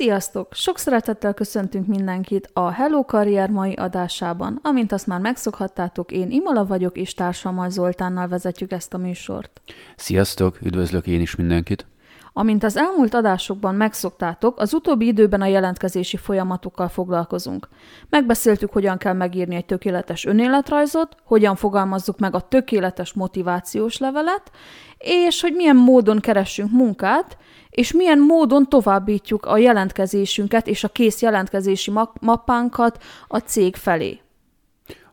Sziasztok! Sok szeretettel köszöntünk mindenkit a Hello Karrier mai adásában. Amint azt már megszokhattátok, én Imola vagyok, és társammal Zoltánnal vezetjük ezt a műsort. Sziasztok! Üdvözlök én is mindenkit! Amint az elmúlt adásokban megszoktátok, az utóbbi időben a jelentkezési folyamatokkal foglalkozunk. Megbeszéltük, hogyan kell megírni egy tökéletes önéletrajzot, hogyan fogalmazzuk meg a tökéletes motivációs levelet, és hogy milyen módon keressünk munkát, és milyen módon továbbítjuk a jelentkezésünket és a kész jelentkezési mappánkat a cég felé.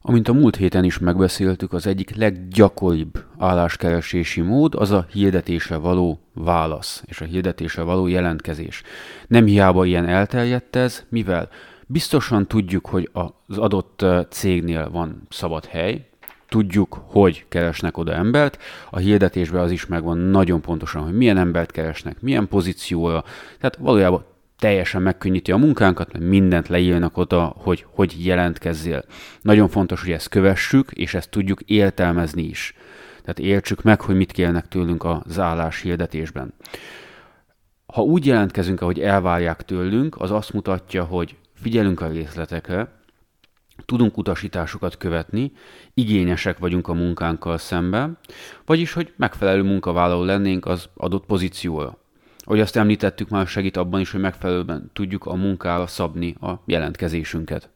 Amint a múlt héten is megbeszéltük, az egyik leggyakoribb álláskeresési mód az a hirdetésre való válasz és a hirdetésre való jelentkezés. Nem hiába ilyen elterjedt ez, mivel biztosan tudjuk, hogy az adott cégnél van szabad hely, tudjuk, hogy keresnek oda embert, a hirdetésben az is megvan nagyon pontosan, hogy milyen embert keresnek, milyen pozícióra, tehát valójában teljesen megkönnyíti a munkánkat, mert mindent leírnak oda, hogy hogy jelentkezzél. Nagyon fontos, hogy ezt kövessük, és ezt tudjuk értelmezni is. Tehát értsük meg, hogy mit kérnek tőlünk az állás hirdetésben. Ha úgy jelentkezünk, ahogy elvárják tőlünk, az azt mutatja, hogy figyelünk a részletekre, tudunk utasításokat követni, igényesek vagyunk a munkánkkal szemben, vagyis, hogy megfelelő munkavállaló lennénk az adott pozícióra. Ahogy azt említettük, már segít abban is, hogy megfelelően tudjuk a munkára szabni a jelentkezésünket.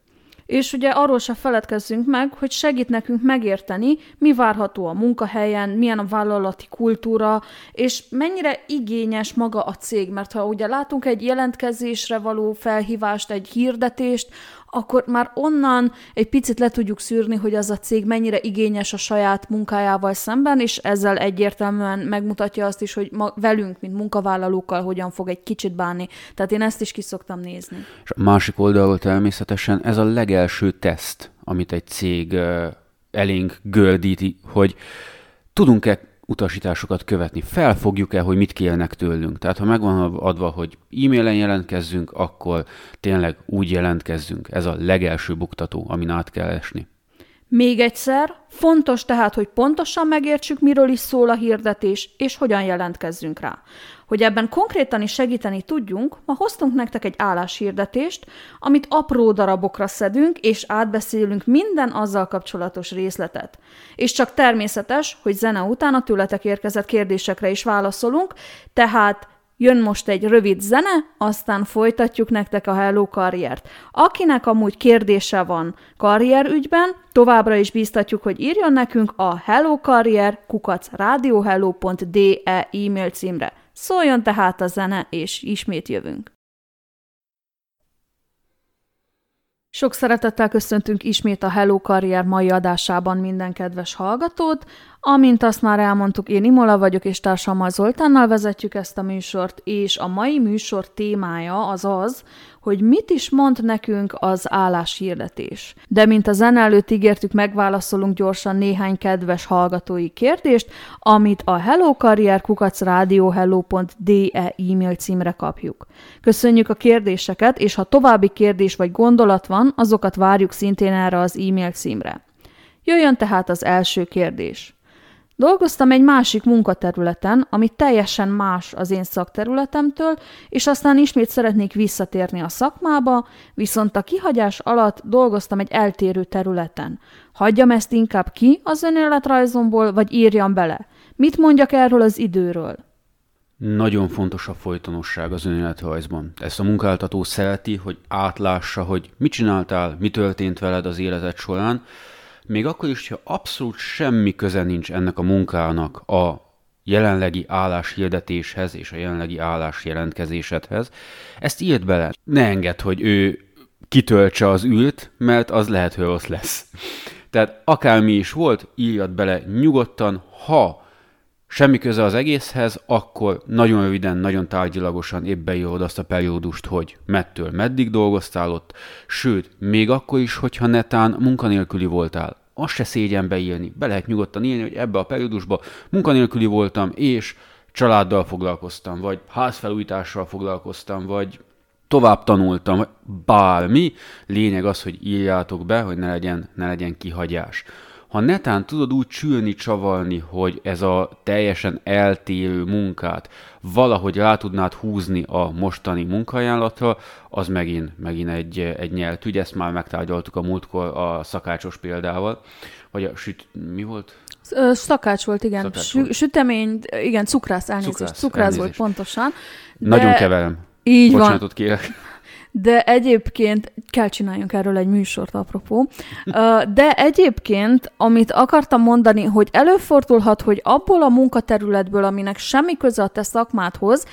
És ugye arról se feledkezzünk meg, hogy segít nekünk megérteni, mi várható a munkahelyen, milyen a vállalati kultúra, és mennyire igényes maga a cég. Mert ha ugye látunk egy jelentkezésre való felhívást, egy hirdetést, akkor már onnan egy picit le tudjuk szűrni, hogy az a cég mennyire igényes a saját munkájával szemben, és ezzel egyértelműen megmutatja azt is, hogy ma velünk, mint munkavállalókkal hogyan fog egy kicsit bánni. Tehát én ezt is ki szoktam nézni. És a másik oldalról természetesen ez a legelső teszt, amit egy cég elénk göldíti, hogy tudunk-e utasításokat követni. Felfogjuk-e, hogy mit kérnek tőlünk. Tehát ha megvan adva, hogy e-mailen jelentkezzünk, akkor tényleg úgy jelentkezzünk. Ez a legelső buktató, amin át kell esni. Még egyszer, fontos tehát, hogy pontosan megértsük, miről is szól a hirdetés, és hogyan jelentkezzünk rá. Hogy ebben konkrétan is segíteni tudjunk, ma hoztunk nektek egy álláshirdetést, amit apró darabokra szedünk, és átbeszélünk minden azzal kapcsolatos részletet. És csak természetes, hogy zene után a tőletek érkezett kérdésekre is válaszolunk, tehát Jön most egy rövid zene, aztán folytatjuk nektek a Hello karriert. Akinek amúgy kérdése van karrierügyben, továbbra is bíztatjuk, hogy írjon nekünk a hello karrier kukac radiohello.de e-mail címre. Szóljon tehát a zene, és ismét jövünk. Sok szeretettel köszöntünk ismét a Hello Karrier mai adásában minden kedves hallgatót. Amint azt már elmondtuk, én Imola vagyok, és társammal Zoltánnal vezetjük ezt a műsort, és a mai műsor témája az az, hogy mit is mond nekünk az álláshirdetés. De mint a zene előtt ígértük, megválaszolunk gyorsan néhány kedves hallgatói kérdést, amit a hellokarrierkukacradiohello.de e-mail címre kapjuk. Köszönjük a kérdéseket, és ha további kérdés vagy gondolat van, azokat várjuk szintén erre az e-mail címre. Jöjjön tehát az első kérdés. Dolgoztam egy másik munkaterületen, ami teljesen más az én szakterületemtől, és aztán ismét szeretnék visszatérni a szakmába, viszont a kihagyás alatt dolgoztam egy eltérő területen. Hagyjam ezt inkább ki az önéletrajzomból, vagy írjam bele? Mit mondjak erről az időről? Nagyon fontos a folytonosság az önéletrajzban. Ezt a munkáltató szereti, hogy átlássa, hogy mit csináltál, mi történt veled az életed során, még akkor is, ha abszolút semmi köze nincs ennek a munkának a jelenlegi álláshirdetéshez és a jelenlegi állásjelentkezésedhez, ezt írd bele. Ne engedd, hogy ő kitöltse az ült, mert az lehet, hogy rossz lesz. Tehát akármi is volt, írjad bele nyugodtan, ha semmi köze az egészhez, akkor nagyon röviden, nagyon tárgyilagosan épp beírod azt a periódust, hogy mettől meddig dolgoztál ott, sőt, még akkor is, hogyha netán munkanélküli voltál, azt se szégyen beírni. Be lehet nyugodtan írni, hogy ebbe a periódusba munkanélküli voltam, és családdal foglalkoztam, vagy házfelújítással foglalkoztam, vagy tovább tanultam, bármi. Lényeg az, hogy írjátok be, hogy ne legyen, ne legyen kihagyás. Ha netán tudod úgy csülni, csavarni, hogy ez a teljesen eltérő munkát valahogy rá tudnád húzni a mostani munkajánlatra, az megint, megint egy, egy nyeltű. Ugye ezt már megtárgyaltuk a múltkor a szakácsos példával. Vagy a süt, mi volt? Szakács volt, igen. Szakács Sü- volt. Sütemény, igen, cukrász, elnézést. Cukrász, Cukrász, volt elnézést. pontosan. Nagyon keverem. Így van. Bocsánatot kérek. De egyébként kell csináljunk erről egy műsort, apropó. De egyébként, amit akartam mondani, hogy előfordulhat, hogy abból a munkaterületből, aminek semmi köze a te szakmádhoz,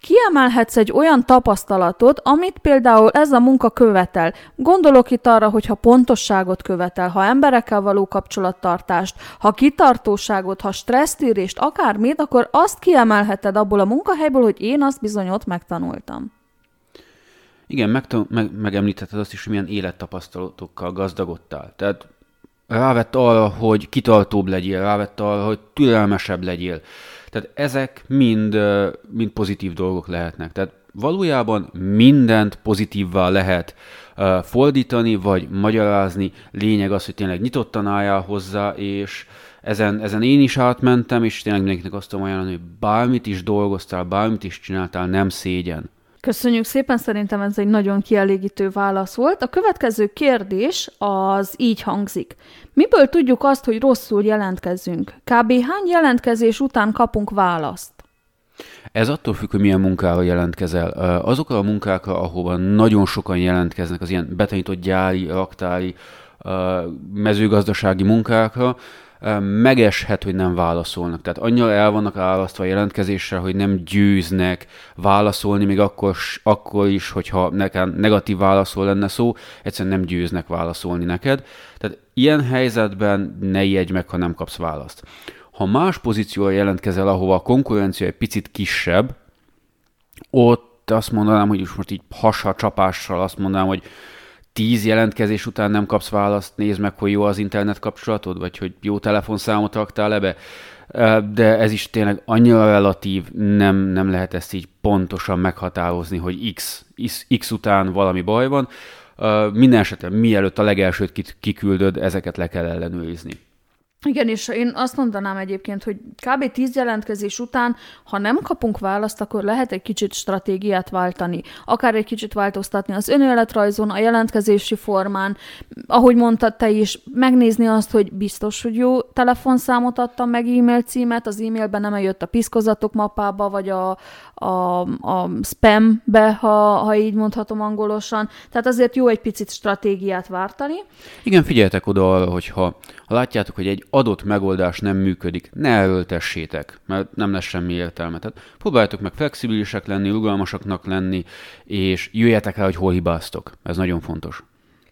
kiemelhetsz egy olyan tapasztalatot, amit például ez a munka követel. Gondolok itt arra, hogy ha pontosságot követel, ha emberekkel való kapcsolattartást, ha kitartóságot, ha stressztűrést, akármit, akkor azt kiemelheted abból a munkahelyből, hogy én azt bizony ott megtanultam. Igen, meg, meg, megemlítetted azt is, hogy milyen élettapasztalatokkal gazdagodtál. Tehát rávett arra, hogy kitartóbb legyél, rávett arra, hogy türelmesebb legyél. Tehát ezek mind, mind pozitív dolgok lehetnek. Tehát valójában mindent pozitívvá lehet fordítani, vagy magyarázni. Lényeg az, hogy tényleg nyitottan álljál hozzá, és ezen, ezen én is átmentem, és tényleg mindenkinek azt tudom ajánlani, hogy bármit is dolgoztál, bármit is csináltál, nem szégyen. Köszönjük szépen, szerintem ez egy nagyon kielégítő válasz volt. A következő kérdés az így hangzik. Miből tudjuk azt, hogy rosszul jelentkezünk? Kb. hány jelentkezés után kapunk választ? Ez attól függ, hogy milyen munkára jelentkezel. Ö, Azokra a munkákra, ahova nagyon sokan jelentkeznek, az ilyen betanított gyári, raktári, mezőgazdasági munkákra, megeshet, hogy nem válaszolnak. Tehát annyira el vannak választva a jelentkezéssel, hogy nem győznek válaszolni, még akkor, akkor is, hogyha nekem negatív válaszol lenne szó, egyszerűen nem győznek válaszolni neked. Tehát ilyen helyzetben ne ijedj meg, ha nem kapsz választ. Ha más pozícióra jelentkezel, ahova a konkurencia egy picit kisebb, ott azt mondanám, hogy most így hasa csapással azt mondanám, hogy tíz jelentkezés után nem kapsz választ, nézd meg, hogy jó az internet kapcsolatod, vagy hogy jó telefonszámot raktál ebbe. De ez is tényleg annyira relatív, nem, nem lehet ezt így pontosan meghatározni, hogy x, x, x után valami baj van. Minden esetre, mielőtt a legelsőt kiküldöd, ezeket le kell ellenőrizni. Igen, és én azt mondanám egyébként, hogy kb. 10 jelentkezés után, ha nem kapunk választ, akkor lehet egy kicsit stratégiát váltani, akár egy kicsit változtatni az önéletrajzon, a jelentkezési formán, ahogy mondtad te is, megnézni azt, hogy biztos, hogy jó telefonszámot adtam meg, e-mail címet, az e-mailben nem eljött a piszkozatok mappába, vagy a, a, a spambe, ha, ha így mondhatom angolosan. Tehát azért jó egy picit stratégiát váltani. Igen, figyeljetek oda arra, hogy ha, ha látjátok, hogy egy adott megoldás nem működik, ne erőltessétek, mert nem lesz semmi értelme. Tehát próbáljátok meg flexibilisek lenni, rugalmasaknak lenni, és jöjjetek rá, hogy hol hibáztok. Ez nagyon fontos.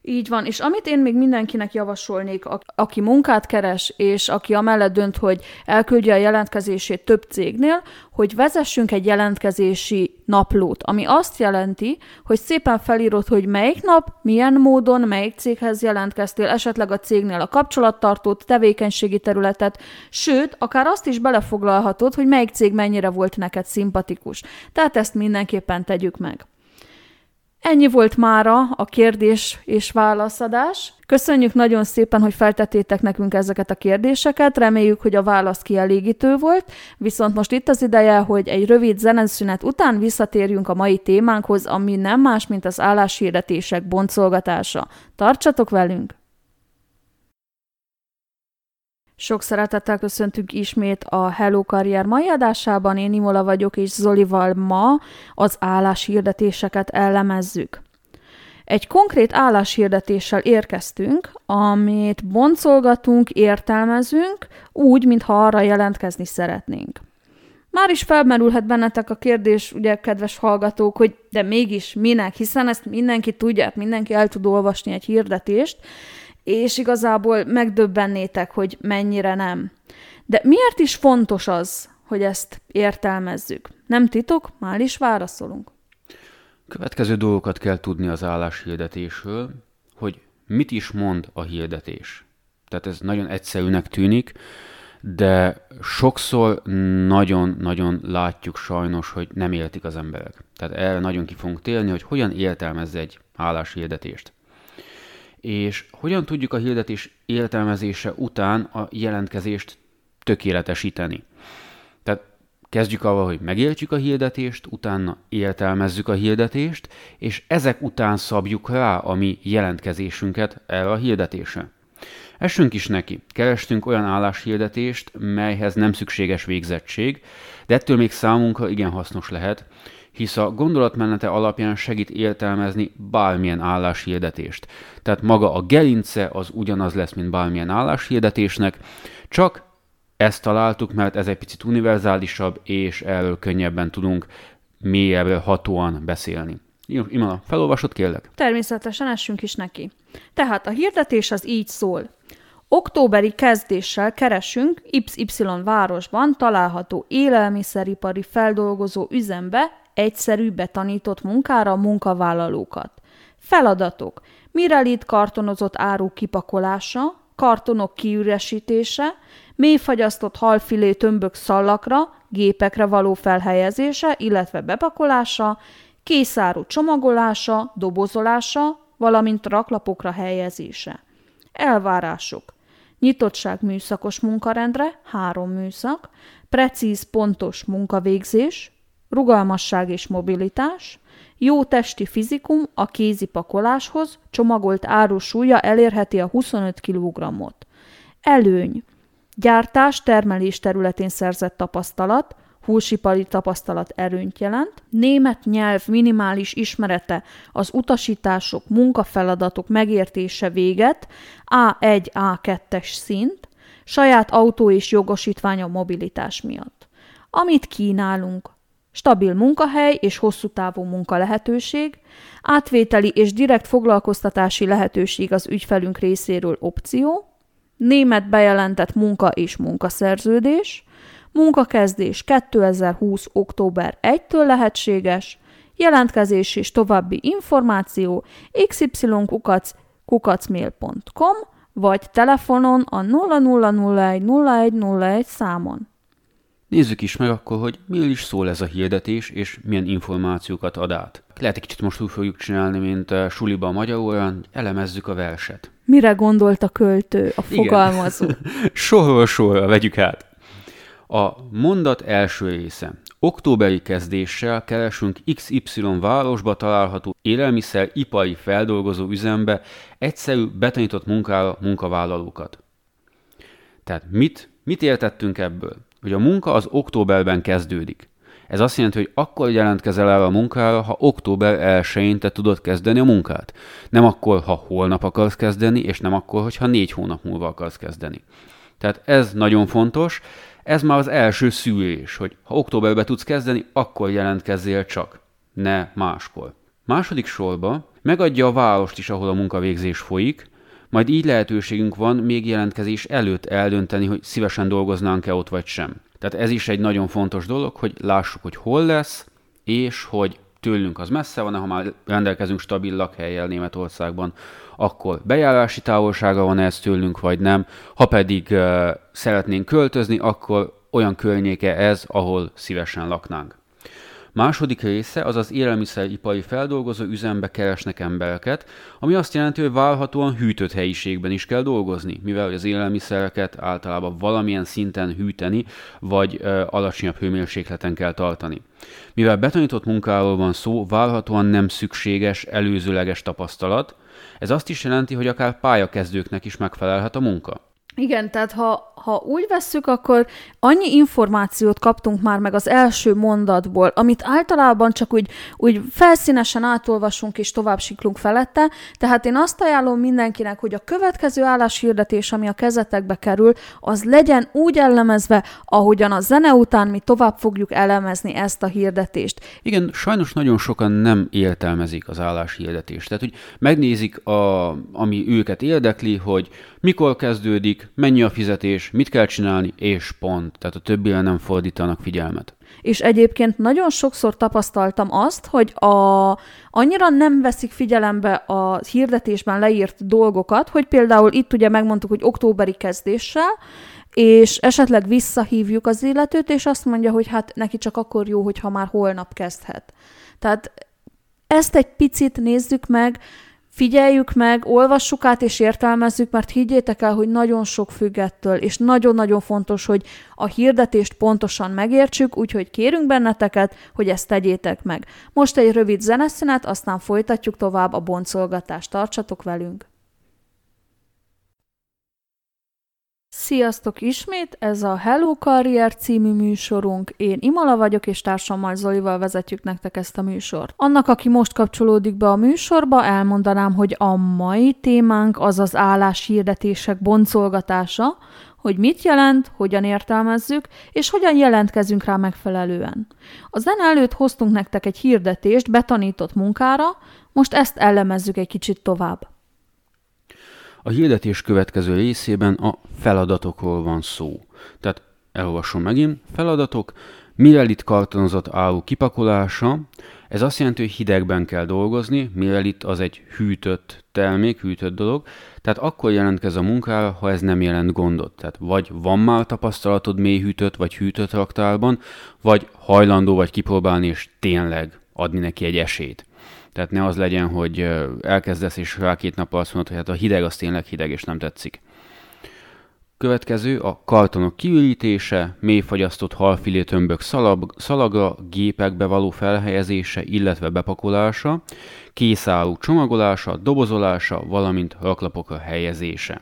Így van, és amit én még mindenkinek javasolnék, aki munkát keres, és aki amellett dönt, hogy elküldje a jelentkezését több cégnél, hogy vezessünk egy jelentkezési naplót, ami azt jelenti, hogy szépen felírod, hogy melyik nap, milyen módon, melyik céghez jelentkeztél, esetleg a cégnél a kapcsolattartót, tevékenységi területet, sőt, akár azt is belefoglalhatod, hogy melyik cég mennyire volt neked szimpatikus. Tehát ezt mindenképpen tegyük meg. Ennyi volt mára a kérdés és válaszadás. Köszönjük nagyon szépen, hogy feltettétek nekünk ezeket a kérdéseket, reméljük, hogy a válasz kielégítő volt, viszont most itt az ideje, hogy egy rövid zeneszünet után visszatérjünk a mai témánkhoz, ami nem más, mint az álláshirdetések boncolgatása. Tartsatok velünk! Sok szeretettel köszöntünk ismét a Hello Karrier mai adásában. Én Imola vagyok, és Zolival ma az álláshirdetéseket elemezzük. Egy konkrét álláshirdetéssel érkeztünk, amit boncolgatunk, értelmezünk, úgy, mintha arra jelentkezni szeretnénk. Már is felmerülhet bennetek a kérdés, ugye, kedves hallgatók, hogy de mégis minek, hiszen ezt mindenki tudja, mindenki el tud olvasni egy hirdetést, és igazából megdöbbennétek, hogy mennyire nem. De miért is fontos az, hogy ezt értelmezzük? Nem titok, már is válaszolunk. Következő dolgokat kell tudni az álláshirdetésről, hogy mit is mond a hirdetés. Tehát ez nagyon egyszerűnek tűnik, de sokszor nagyon-nagyon látjuk sajnos, hogy nem értik az emberek. Tehát erre nagyon ki fogunk térni, hogy hogyan értelmezze egy álláshirdetést. És hogyan tudjuk a hirdetés értelmezése után a jelentkezést tökéletesíteni? Tehát kezdjük avval, hogy megértjük a hirdetést, utána értelmezzük a hirdetést, és ezek után szabjuk rá a mi jelentkezésünket erre a hirdetésre. Essünk is neki. Kerestünk olyan álláshirdetést, melyhez nem szükséges végzettség, de ettől még számunkra igen hasznos lehet, hisz a gondolatmenete alapján segít értelmezni bármilyen álláshirdetést. Tehát maga a gerince az ugyanaz lesz, mint bármilyen álláshirdetésnek, csak ezt találtuk, mert ez egy picit univerzálisabb, és erről könnyebben tudunk mélyebbre hatóan beszélni. Imana, felolvasod kérlek? Természetesen essünk is neki. Tehát a hirdetés az így szól. Októberi kezdéssel keresünk XY városban található élelmiszeripari feldolgozó üzembe egyszerű betanított munkára munkavállalókat. Feladatok. Mirelit kartonozott áru kipakolása, kartonok kiüresítése, mélyfagyasztott halfilé tömbök szallakra, gépekre való felhelyezése, illetve bepakolása, készáru csomagolása, dobozolása, valamint raklapokra helyezése. Elvárások. Nyitottság műszakos munkarendre, három műszak, precíz, pontos munkavégzés, rugalmasság és mobilitás, jó testi fizikum a kézi pakoláshoz, csomagolt árusúlya elérheti a 25 kg-ot. Előny. Gyártás, termelés területén szerzett tapasztalat, húsipari tapasztalat erőnyt jelent, német nyelv minimális ismerete az utasítások, munkafeladatok megértése véget, A1, A2-es szint, saját autó és jogosítvány a mobilitás miatt. Amit kínálunk, stabil munkahely és hosszú távú munka lehetőség, átvételi és direkt foglalkoztatási lehetőség az ügyfelünk részéről opció, német bejelentett munka és munkaszerződés, munkakezdés 2020. október 1-től lehetséges, jelentkezés és további információ xy.kukac.mail.com vagy telefonon a 0001 számon. Nézzük is meg akkor, hogy mi is szól ez a hirdetés, és milyen információkat ad át. Lehet egy kicsit most úgy fogjuk csinálni, mint a suliba a magyarul, elemezzük a verset. Mire gondolt a költő, a fogalmazó? sorról sorra vegyük át. A mondat első része. Októberi kezdéssel keresünk XY városba található élelmiszer ipari feldolgozó üzembe egyszerű betanított munkára munkavállalókat. Tehát mit, mit értettünk ebből? Hogy a munka az októberben kezdődik. Ez azt jelenti, hogy akkor jelentkezel el a munkára, ha október 1-én te tudod kezdeni a munkát. Nem akkor, ha holnap akarsz kezdeni, és nem akkor, hogyha négy hónap múlva akarsz kezdeni. Tehát ez nagyon fontos, ez már az első szűrés, hogy ha októberben tudsz kezdeni, akkor jelentkezzél csak, ne máskor. Második sorba megadja a várost is, ahol a munkavégzés folyik, majd így lehetőségünk van még jelentkezés előtt eldönteni, hogy szívesen dolgoznánk-e ott vagy sem. Tehát ez is egy nagyon fontos dolog, hogy lássuk, hogy hol lesz, és hogy tőlünk az messze van, ha már rendelkezünk stabil lakhelyjel Németországban, akkor bejárási távolsága van ez tőlünk, vagy nem. Ha pedig uh, szeretnénk költözni, akkor olyan környéke ez, ahol szívesen laknánk. Második része az az élelmiszeripari feldolgozó üzembe keresnek embereket, ami azt jelenti, hogy válhatóan hűtött helyiségben is kell dolgozni, mivel az élelmiszereket általában valamilyen szinten hűteni, vagy ö, alacsonyabb hőmérsékleten kell tartani. Mivel betanított munkáról van szó, válhatóan nem szükséges előzőleges tapasztalat, ez azt is jelenti, hogy akár pályakezdőknek is megfelelhet a munka. Igen, tehát ha, ha úgy vesszük, akkor annyi információt kaptunk már meg az első mondatból, amit általában csak úgy, úgy felszínesen átolvasunk és tovább siklunk felette, tehát én azt ajánlom mindenkinek, hogy a következő álláshirdetés, ami a kezetekbe kerül, az legyen úgy elemezve, ahogyan a zene után mi tovább fogjuk elemezni ezt a hirdetést. Igen, sajnos nagyon sokan nem értelmezik az álláshirdetést. Tehát, hogy megnézik, a, ami őket érdekli, hogy mikor kezdődik, mennyi a fizetés, mit kell csinálni, és pont. Tehát a többire nem fordítanak figyelmet. És egyébként nagyon sokszor tapasztaltam azt, hogy a, annyira nem veszik figyelembe a hirdetésben leírt dolgokat, hogy például itt ugye megmondtuk, hogy októberi kezdéssel, és esetleg visszahívjuk az illetőt, és azt mondja, hogy hát neki csak akkor jó, hogyha már holnap kezdhet. Tehát ezt egy picit nézzük meg, figyeljük meg, olvassuk át és értelmezzük, mert higgyétek el, hogy nagyon sok függettől, és nagyon-nagyon fontos, hogy a hirdetést pontosan megértsük, úgyhogy kérünk benneteket, hogy ezt tegyétek meg. Most egy rövid zeneszünet, aztán folytatjuk tovább a boncolgatást. Tartsatok velünk! Sziasztok ismét, ez a Hello Career című műsorunk. Én Imala vagyok, és társammal Zolival vezetjük nektek ezt a műsort. Annak, aki most kapcsolódik be a műsorba, elmondanám, hogy a mai témánk az az álláshirdetések boncolgatása, hogy mit jelent, hogyan értelmezzük, és hogyan jelentkezünk rá megfelelően. A zene előtt hoztunk nektek egy hirdetést betanított munkára, most ezt elemezzük egy kicsit tovább. A hirdetés következő részében a feladatokról van szó. Tehát elolvasom megint, feladatok, Mirelit kartonozott áru kipakolása, ez azt jelenti, hogy hidegben kell dolgozni, Mirelit az egy hűtött termék, hűtött dolog, tehát akkor jelentkez a munkára, ha ez nem jelent gondot. Tehát vagy van már tapasztalatod mély hűtött vagy hűtött raktárban, vagy hajlandó vagy kipróbálni, és tényleg adni neki egy esélyt. Tehát ne az legyen, hogy elkezdesz, és rá két nap azt mondod, hogy hát a hideg az tényleg hideg, és nem tetszik. Következő a kartonok kiürítése, mélyfagyasztott halfilé tömbök szalag, szalaga, gépekbe való felhelyezése, illetve bepakolása, készálló csomagolása, dobozolása, valamint raklapokra helyezése.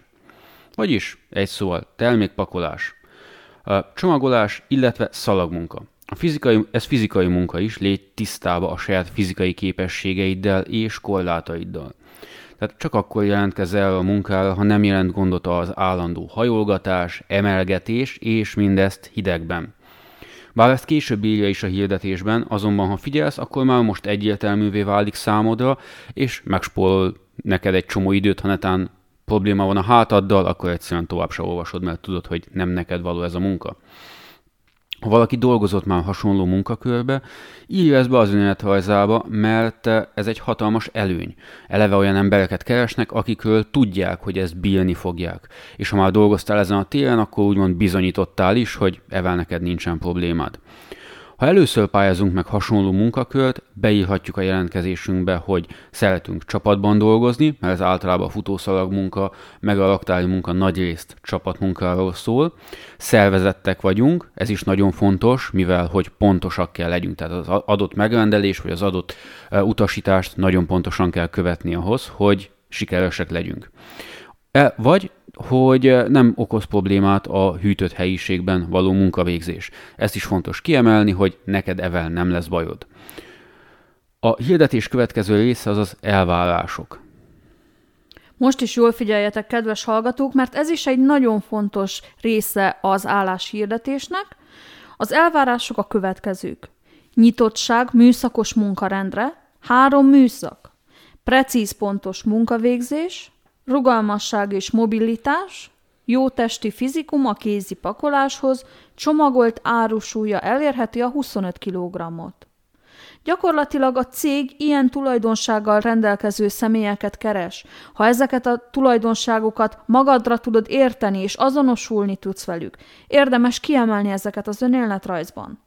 Vagyis egy szóval termékpakolás, csomagolás, illetve szalagmunka. A fizikai, ez fizikai munka is, légy tisztába a saját fizikai képességeiddel és korlátaiddal. Tehát csak akkor jelentkezel a munkára, ha nem jelent gondot az állandó hajolgatás, emelgetés, és mindezt hidegben. Bár ezt később írja is a hirdetésben, azonban ha figyelsz, akkor már most egyértelművé válik számodra, és megspórol neked egy csomó időt, ha netán probléma van a hátaddal, akkor egyszerűen tovább se olvasod, mert tudod, hogy nem neked való ez a munka. Ha valaki dolgozott már hasonló munkakörbe, írja ezt be az önéletrajzába, mert ez egy hatalmas előny. Eleve olyan embereket keresnek, akikről tudják, hogy ezt bírni fogják. És ha már dolgoztál ezen a téren, akkor úgymond bizonyítottál is, hogy evel neked nincsen problémád. Ha először pályázunk meg hasonló munkakört, beírhatjuk a jelentkezésünkbe, hogy szeretünk csapatban dolgozni, mert ez általában a futószalag munka, meg a raktári munka nagyrészt csapatmunkáról szól. Szervezettek vagyunk, ez is nagyon fontos, mivel hogy pontosak kell legyünk, tehát az adott megrendelés vagy az adott utasítást nagyon pontosan kell követni ahhoz, hogy sikeresek legyünk. E, vagy hogy nem okoz problémát a hűtött helyiségben való munkavégzés. Ezt is fontos kiemelni, hogy neked evel nem lesz bajod. A hirdetés következő része az az elvárások. Most is jól figyeljetek, kedves hallgatók, mert ez is egy nagyon fontos része az álláshirdetésnek. Az elvárások a következők. Nyitottság műszakos munkarendre, három műszak, precíz pontos munkavégzés, rugalmasság és mobilitás, jó testi fizikum a kézi pakoláshoz, csomagolt árusúlya elérheti a 25 kg-ot. Gyakorlatilag a cég ilyen tulajdonsággal rendelkező személyeket keres. Ha ezeket a tulajdonságokat magadra tudod érteni és azonosulni tudsz velük, érdemes kiemelni ezeket az önéletrajzban.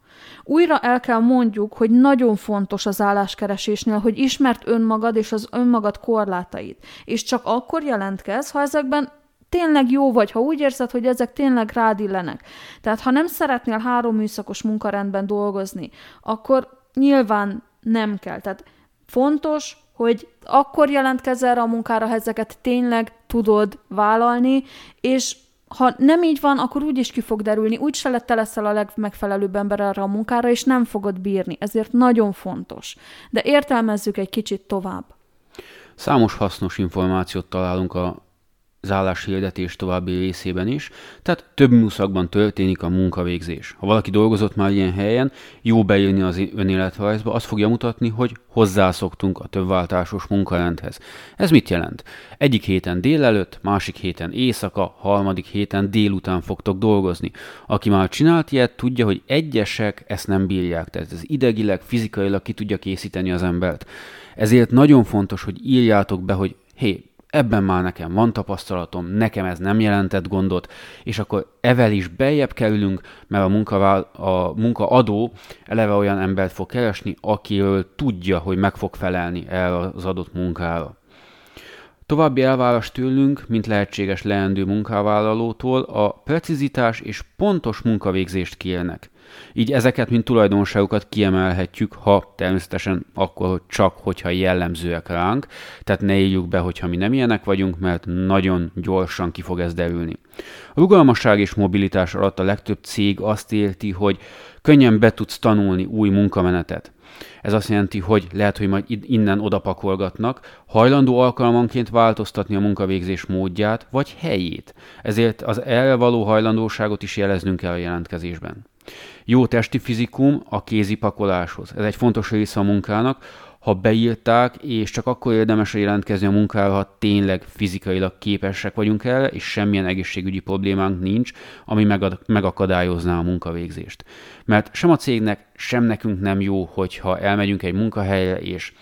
Újra el kell mondjuk, hogy nagyon fontos az álláskeresésnél, hogy ismert önmagad és az önmagad korlátait, és csak akkor jelentkez, ha ezekben tényleg jó vagy, ha úgy érzed, hogy ezek tényleg rád illenek. Tehát ha nem szeretnél három műszakos munkarendben dolgozni, akkor nyilván nem kell. Tehát fontos, hogy akkor jelentkezz erre a munkára, ha ezeket tényleg tudod vállalni, és ha nem így van, akkor úgy is ki fog derülni, úgy se te leszel a legmegfelelőbb ember erre a munkára, és nem fogod bírni. Ezért nagyon fontos. De értelmezzük egy kicsit tovább. Számos hasznos információt találunk a az álláshirdetés további részében is, tehát több műszakban történik a munkavégzés. Ha valaki dolgozott már ilyen helyen, jó beírni az önéletrajzba, azt fogja mutatni, hogy hozzászoktunk a többváltásos munkarendhez. Ez mit jelent? Egyik héten délelőtt, másik héten éjszaka, harmadik héten délután fogtok dolgozni. Aki már csinált ilyet, tudja, hogy egyesek ezt nem bírják, tehát ez idegileg, fizikailag ki tudja készíteni az embert. Ezért nagyon fontos, hogy írjátok be, hogy hé, ebben már nekem van tapasztalatom, nekem ez nem jelentett gondot, és akkor evel is beljebb kerülünk, mert a, munkavál, a munkaadó eleve olyan embert fog keresni, akiről tudja, hogy meg fog felelni el az adott munkára. További elvárás tőlünk, mint lehetséges leendő munkavállalótól a precizitás és pontos munkavégzést kérnek. Így ezeket, mint tulajdonságokat kiemelhetjük, ha természetesen akkor, csak, hogyha jellemzőek ránk, tehát ne írjuk be, hogyha mi nem ilyenek vagyunk, mert nagyon gyorsan ki fog ez derülni. A rugalmasság és mobilitás alatt a legtöbb cég azt érti, hogy könnyen be tudsz tanulni új munkamenetet. Ez azt jelenti, hogy lehet, hogy majd innen odapakolgatnak, hajlandó alkalmanként változtatni a munkavégzés módját vagy helyét. Ezért az erre való hajlandóságot is jeleznünk kell a jelentkezésben. Jó testi fizikum a kézipakoláshoz. Ez egy fontos része a munkának. Ha beírták, és csak akkor érdemes jelentkezni a munkára, ha tényleg fizikailag képesek vagyunk erre, és semmilyen egészségügyi problémánk nincs, ami megakadályozná a munkavégzést. Mert sem a cégnek, sem nekünk nem jó, hogyha elmegyünk egy munkahelyre, és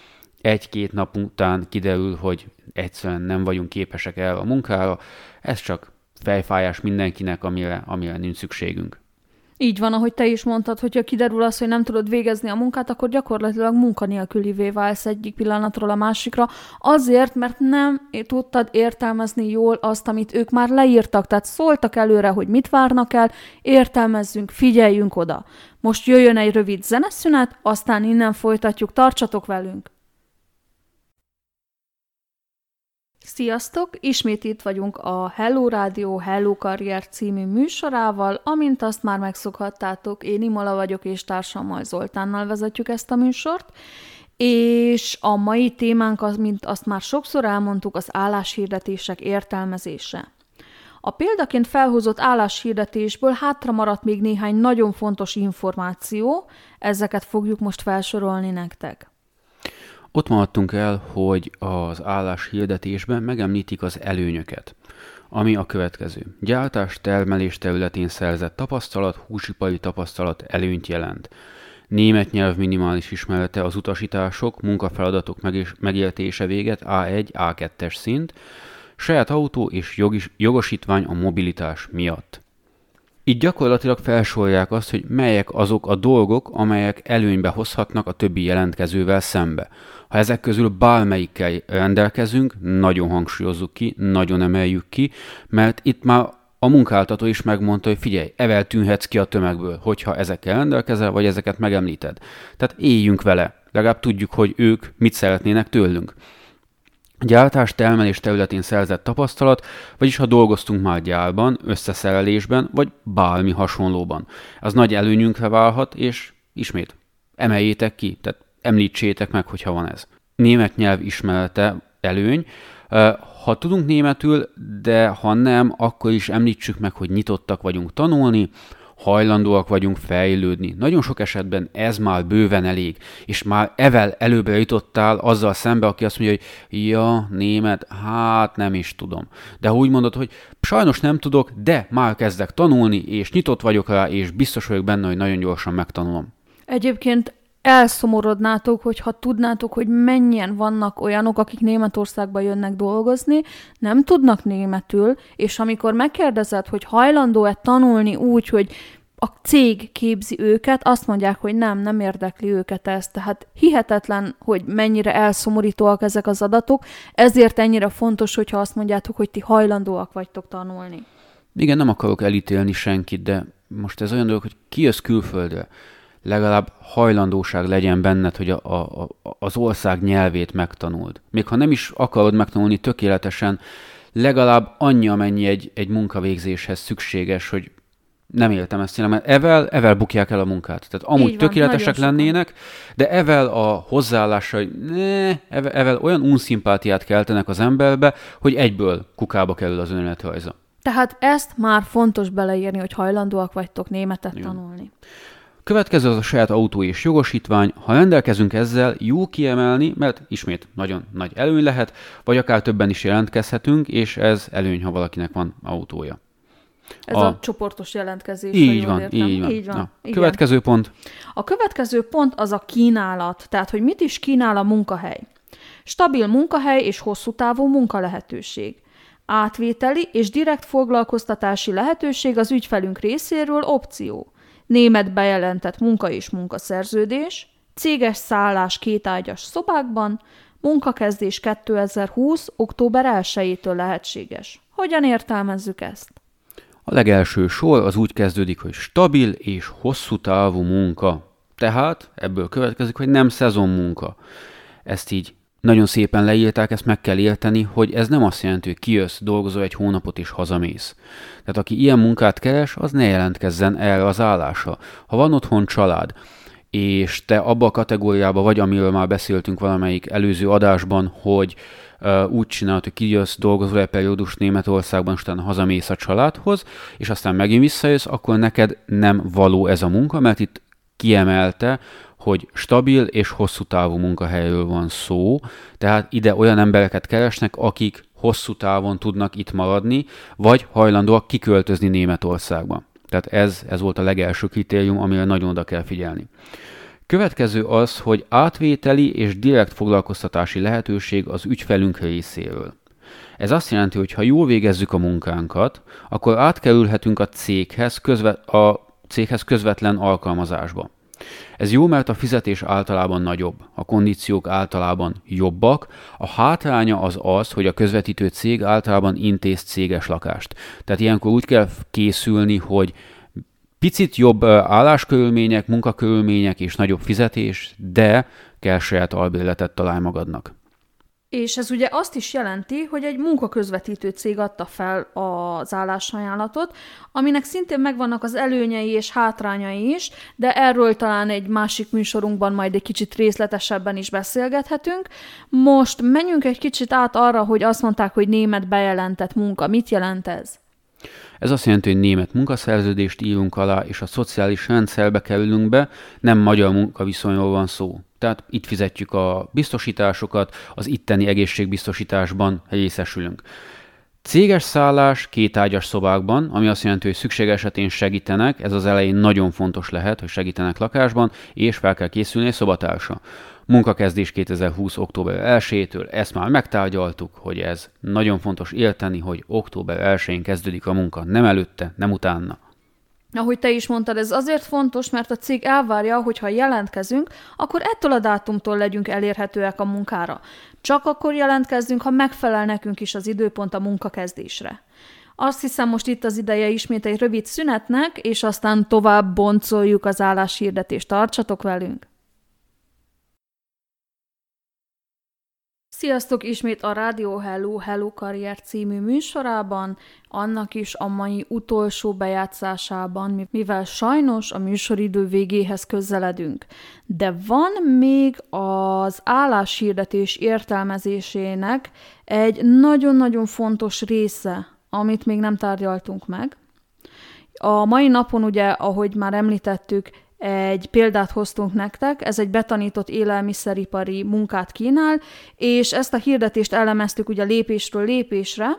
egy-két nap után kiderül, hogy egyszerűen nem vagyunk képesek el a munkára, ez csak fejfájás mindenkinek, amire, amire nincs szükségünk. Így van, ahogy te is mondtad, hogyha kiderül az, hogy nem tudod végezni a munkát, akkor gyakorlatilag munkanélkülivé válsz egyik pillanatról a másikra, azért, mert nem tudtad értelmezni jól azt, amit ők már leírtak, tehát szóltak előre, hogy mit várnak el, értelmezzünk, figyeljünk oda. Most jöjjön egy rövid zeneszünet, aztán innen folytatjuk, tartsatok velünk! Sziasztok! Ismét itt vagyunk a Hello Rádió Hello Karrier című műsorával, amint azt már megszokhattátok, én Imola vagyok, és társammal Zoltánnal vezetjük ezt a műsort, és a mai témánk, az, mint azt már sokszor elmondtuk, az álláshirdetések értelmezése. A példaként felhozott álláshirdetésből hátra maradt még néhány nagyon fontos információ, ezeket fogjuk most felsorolni nektek. Ott maradtunk el, hogy az állás hirdetésben megemlítik az előnyöket, ami a következő. Gyártás termelés területén szerzett tapasztalat, húsipari tapasztalat előnyt jelent. Német nyelv minimális ismerete az utasítások, munkafeladatok megértése véget A1, A2-es szint, saját autó és jogis, jogosítvány a mobilitás miatt. Így gyakorlatilag felsorolják azt, hogy melyek azok a dolgok, amelyek előnybe hozhatnak a többi jelentkezővel szembe. Ha ezek közül bármelyikkel rendelkezünk, nagyon hangsúlyozzuk ki, nagyon emeljük ki, mert itt már a munkáltató is megmondta, hogy figyelj, evel tűnhetsz ki a tömegből, hogyha ezekkel rendelkezel, vagy ezeket megemlíted. Tehát éljünk vele, legalább tudjuk, hogy ők mit szeretnének tőlünk. Gyártás termelés területén szerzett tapasztalat, vagyis ha dolgoztunk már gyárban, összeszerelésben, vagy bármi hasonlóban. Az nagy előnyünkre válhat, és ismét emeljétek ki, tehát említsétek meg, hogyha van ez. Német nyelv ismerete előny. Ha tudunk németül, de ha nem, akkor is említsük meg, hogy nyitottak vagyunk tanulni, hajlandóak vagyunk fejlődni. Nagyon sok esetben ez már bőven elég, és már evel előbbre jutottál azzal szembe, aki azt mondja, hogy ja, német, hát nem is tudom. De ha úgy mondod, hogy sajnos nem tudok, de már kezdek tanulni, és nyitott vagyok rá, és biztos vagyok benne, hogy nagyon gyorsan megtanulom. Egyébként elszomorodnátok, hogyha tudnátok, hogy mennyien vannak olyanok, akik Németországba jönnek dolgozni, nem tudnak németül, és amikor megkérdezed, hogy hajlandó-e tanulni úgy, hogy a cég képzi őket, azt mondják, hogy nem, nem érdekli őket ez. Tehát hihetetlen, hogy mennyire elszomorítóak ezek az adatok, ezért ennyire fontos, hogyha azt mondjátok, hogy ti hajlandóak vagytok tanulni. Igen, nem akarok elítélni senkit, de most ez olyan dolog, hogy ki jössz külföldre, legalább hajlandóság legyen benned, hogy a, a, az ország nyelvét megtanuld. Még ha nem is akarod megtanulni tökéletesen, legalább annyi, amennyi egy, egy munkavégzéshez szükséges, hogy nem éltem ezt én, mert evel, evel bukják el a munkát. Tehát amúgy van, tökéletesek lennének, de evel a hozzáállása, hogy ne, evel, evel olyan unszimpátiát keltenek az emberbe, hogy egyből kukába kerül az önéletrajza. Tehát ezt már fontos beleírni, hogy hajlandóak vagytok németet Igen. tanulni. Következő az a saját autó és jogosítvány. Ha rendelkezünk ezzel, jó kiemelni, mert ismét nagyon nagy előny lehet, vagy akár többen is jelentkezhetünk, és ez előny, ha valakinek van autója. Ez a, a csoportos jelentkezés. Így van, értem. így van. Így van. Na, következő pont. A következő pont az a kínálat, tehát hogy mit is kínál a munkahely. Stabil munkahely és hosszú távú munkalehetőség. Átvételi és direkt foglalkoztatási lehetőség az ügyfelünk részéről opció német bejelentett munka és munkaszerződés, céges szállás kétágyas szobákban, Munkakezdés 2020. október 1-től lehetséges. Hogyan értelmezzük ezt? A legelső sor az úgy kezdődik, hogy stabil és hosszú távú munka. Tehát ebből következik, hogy nem szezonmunka. Ezt így nagyon szépen leírták, ezt meg kell érteni, hogy ez nem azt jelenti, hogy kijössz, dolgozol egy hónapot és hazamész. Tehát aki ilyen munkát keres, az ne jelentkezzen erre az állásra. Ha van otthon család, és te abba a kategóriába vagy, amiről már beszéltünk valamelyik előző adásban, hogy uh, úgy csinálod, hogy kijössz, dolgozol egy periódus Németországban, és utána hazamész a családhoz, és aztán megint visszajössz, akkor neked nem való ez a munka, mert itt kiemelte, hogy stabil és hosszú távú munkahelyről van szó, tehát ide olyan embereket keresnek, akik hosszú távon tudnak itt maradni, vagy hajlandóak kiköltözni Németországba. Tehát ez, ez volt a legelső kritérium, amire nagyon oda kell figyelni. Következő az, hogy átvételi és direkt foglalkoztatási lehetőség az ügyfelünk részéről. Ez azt jelenti, hogy ha jól végezzük a munkánkat, akkor átkerülhetünk a céghez, közvet, a céghez közvetlen alkalmazásba. Ez jó, mert a fizetés általában nagyobb, a kondíciók általában jobbak, a hátránya az az, hogy a közvetítő cég általában intéz céges lakást. Tehát ilyenkor úgy kell készülni, hogy picit jobb álláskörülmények, munkakörülmények és nagyobb fizetés, de kell saját albérletet találj magadnak. És ez ugye azt is jelenti, hogy egy munkaközvetítő cég adta fel az állásajánlatot, aminek szintén megvannak az előnyei és hátrányai is, de erről talán egy másik műsorunkban majd egy kicsit részletesebben is beszélgethetünk. Most menjünk egy kicsit át arra, hogy azt mondták, hogy német bejelentett munka. Mit jelent ez? Ez azt jelenti, hogy német munkaszerződést írunk alá, és a szociális rendszerbe kerülünk be, nem magyar munkaviszonyról van szó. Tehát itt fizetjük a biztosításokat, az itteni egészségbiztosításban részesülünk. Céges szállás két ágyas szobákban, ami azt jelenti, hogy szükség esetén segítenek, ez az elején nagyon fontos lehet, hogy segítenek lakásban, és fel kell készülni egy szobatársa. Munkakezdés 2020. október 1-től, ezt már megtárgyaltuk, hogy ez nagyon fontos érteni, hogy október 1-én kezdődik a munka, nem előtte, nem utána. Ahogy te is mondtad, ez azért fontos, mert a cég elvárja, hogy ha jelentkezünk, akkor ettől a dátumtól legyünk elérhetőek a munkára. Csak akkor jelentkezzünk, ha megfelel nekünk is az időpont a munkakezdésre. Azt hiszem, most itt az ideje ismét egy rövid szünetnek, és aztán tovább boncoljuk az álláshirdetést. Tartsatok velünk! Sziasztok ismét a Radio Hello Hello Karrier című műsorában, annak is a mai utolsó bejátszásában, mivel sajnos a műsoridő végéhez közeledünk. De van még az álláshirdetés értelmezésének egy nagyon-nagyon fontos része, amit még nem tárgyaltunk meg. A mai napon ugye, ahogy már említettük, egy példát hoztunk nektek, ez egy betanított élelmiszeripari munkát kínál, és ezt a hirdetést elemeztük ugye lépésről lépésre,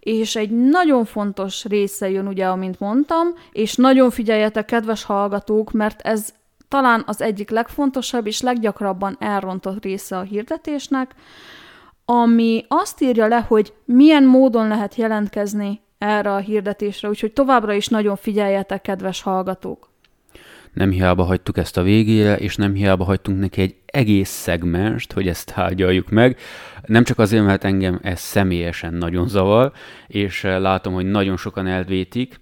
és egy nagyon fontos része jön ugye, amint mondtam, és nagyon figyeljetek, kedves hallgatók, mert ez talán az egyik legfontosabb és leggyakrabban elrontott része a hirdetésnek, ami azt írja le, hogy milyen módon lehet jelentkezni erre a hirdetésre, úgyhogy továbbra is nagyon figyeljetek, kedves hallgatók nem hiába hagytuk ezt a végére, és nem hiába hagytunk neki egy egész szegmenst, hogy ezt tárgyaljuk meg. Nem csak azért, mert engem ez személyesen nagyon zavar, és eh, látom, hogy nagyon sokan elvétik,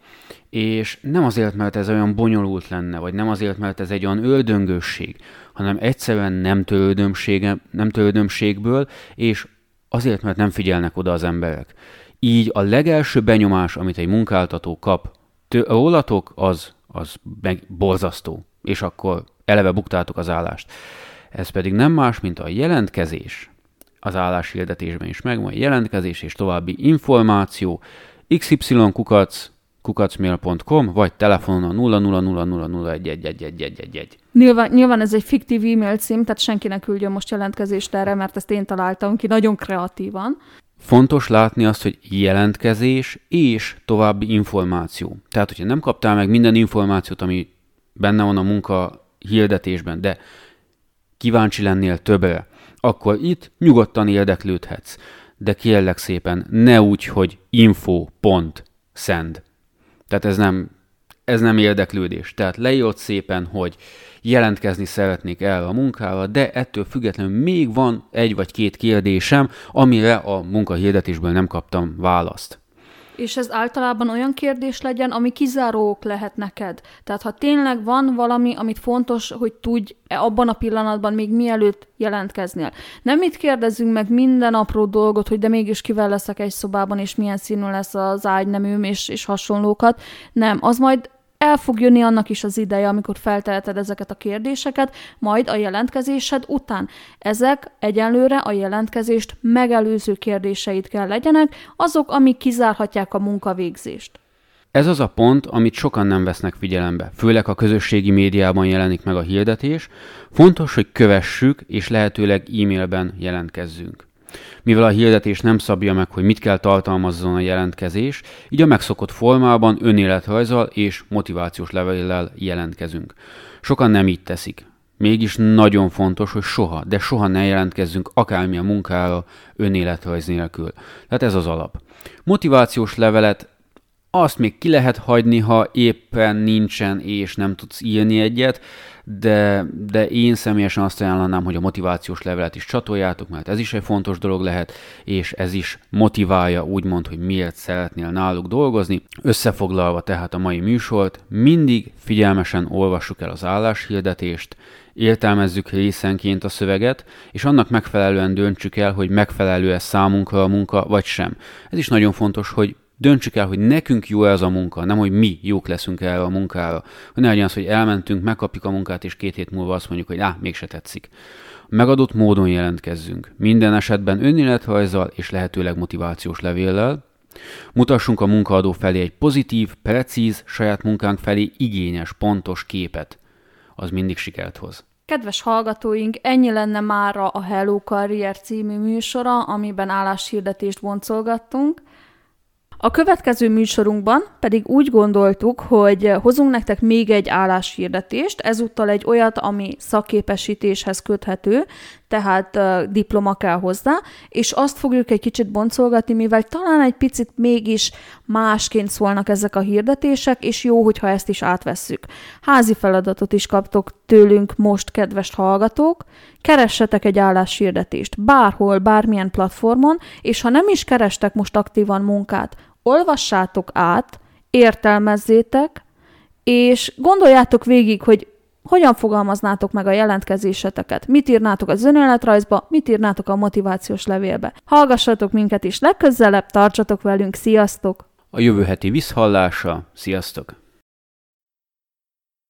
és nem azért, mert ez olyan bonyolult lenne, vagy nem azért, mert ez egy olyan öldöngösség, hanem egyszerűen nem tőlődömsége, nem tőlődömségből, és azért, mert nem figyelnek oda az emberek. Így a legelső benyomás, amit egy munkáltató kap rólatok, az az meg borzasztó, és akkor eleve buktátok az állást. Ez pedig nem más, mint a jelentkezés. Az álláshirdetésben is megvan jelentkezés és további információ. xy kukac kukacmail.com, vagy telefonon a 0000111111. Nyilván, nyilván ez egy fiktív e-mail cím, tehát senkinek küldjön most jelentkezést erre, mert ezt én találtam ki nagyon kreatívan. Fontos látni azt, hogy jelentkezés és további információ. Tehát, hogyha nem kaptál meg minden információt, ami benne van a munka hirdetésben, de kíváncsi lennél többre, akkor itt nyugodtan érdeklődhetsz. De kérlek szépen, ne úgy, hogy info.send. Tehát ez nem ez nem érdeklődés. Tehát leírt szépen, hogy jelentkezni szeretnék el a munkára, de ettől függetlenül még van egy vagy két kérdésem, amire a munkahirdetésből nem kaptam választ. És ez általában olyan kérdés legyen, ami kizárók lehet neked. Tehát ha tényleg van valami, amit fontos, hogy tudj abban a pillanatban, még mielőtt jelentkeznél. Nem mit kérdezünk meg minden apró dolgot, hogy de mégis kivel leszek egy szobában, és milyen színű lesz az ágyneműm, és, és hasonlókat. Nem, az majd el fog jönni annak is az ideje, amikor felteheted ezeket a kérdéseket, majd a jelentkezésed után. Ezek egyenlőre a jelentkezést megelőző kérdéseid kell legyenek, azok, amik kizárhatják a munkavégzést. Ez az a pont, amit sokan nem vesznek figyelembe, főleg a közösségi médiában jelenik meg a hirdetés. Fontos, hogy kövessük és lehetőleg e-mailben jelentkezzünk. Mivel a hirdetés nem szabja meg, hogy mit kell tartalmazzon a jelentkezés, így a megszokott formában önéletrajzal és motivációs levéllel jelentkezünk. Sokan nem így teszik. Mégis nagyon fontos, hogy soha, de soha ne jelentkezzünk akármilyen munkára önéletrajz nélkül. Tehát ez az alap. Motivációs levelet azt még ki lehet hagyni, ha éppen nincsen és nem tudsz írni egyet, de, de én személyesen azt ajánlanám, hogy a motivációs levelet is csatoljátok, mert ez is egy fontos dolog lehet, és ez is motiválja úgymond, hogy miért szeretnél náluk dolgozni. Összefoglalva tehát a mai műsort, mindig figyelmesen olvassuk el az álláshirdetést, értelmezzük részenként a szöveget, és annak megfelelően döntsük el, hogy megfelelő-e számunkra a munka, vagy sem. Ez is nagyon fontos, hogy döntsük el, hogy nekünk jó ez a munka, nem hogy mi jók leszünk erre a munkára. Hogy ne legyen az, hogy elmentünk, megkapjuk a munkát, és két hét múlva azt mondjuk, hogy á, mégse tetszik. Megadott módon jelentkezzünk. Minden esetben önéletrajzzal és lehetőleg motivációs levéllel. Mutassunk a munkaadó felé egy pozitív, precíz, saját munkánk felé igényes, pontos képet. Az mindig sikert hoz. Kedves hallgatóink, ennyi lenne már a Hello Career című műsora, amiben álláshirdetést boncolgattunk. A következő műsorunkban pedig úgy gondoltuk, hogy hozunk nektek még egy álláshirdetést, ezúttal egy olyat, ami szakképesítéshez köthető, tehát uh, diploma kell hozzá, és azt fogjuk egy kicsit boncolgatni, mivel talán egy picit mégis másként szólnak ezek a hirdetések, és jó, hogyha ezt is átvesszük. Házi feladatot is kaptok tőlünk most, kedves hallgatók, keressetek egy álláshirdetést bárhol, bármilyen platformon, és ha nem is kerestek most aktívan munkát, olvassátok át, értelmezzétek, és gondoljátok végig, hogy hogyan fogalmaznátok meg a jelentkezéseteket, mit írnátok az önéletrajzba, mit írnátok a motivációs levélbe. Hallgassatok minket is legközelebb, tartsatok velünk, sziasztok! A jövő heti visszhallása, sziasztok!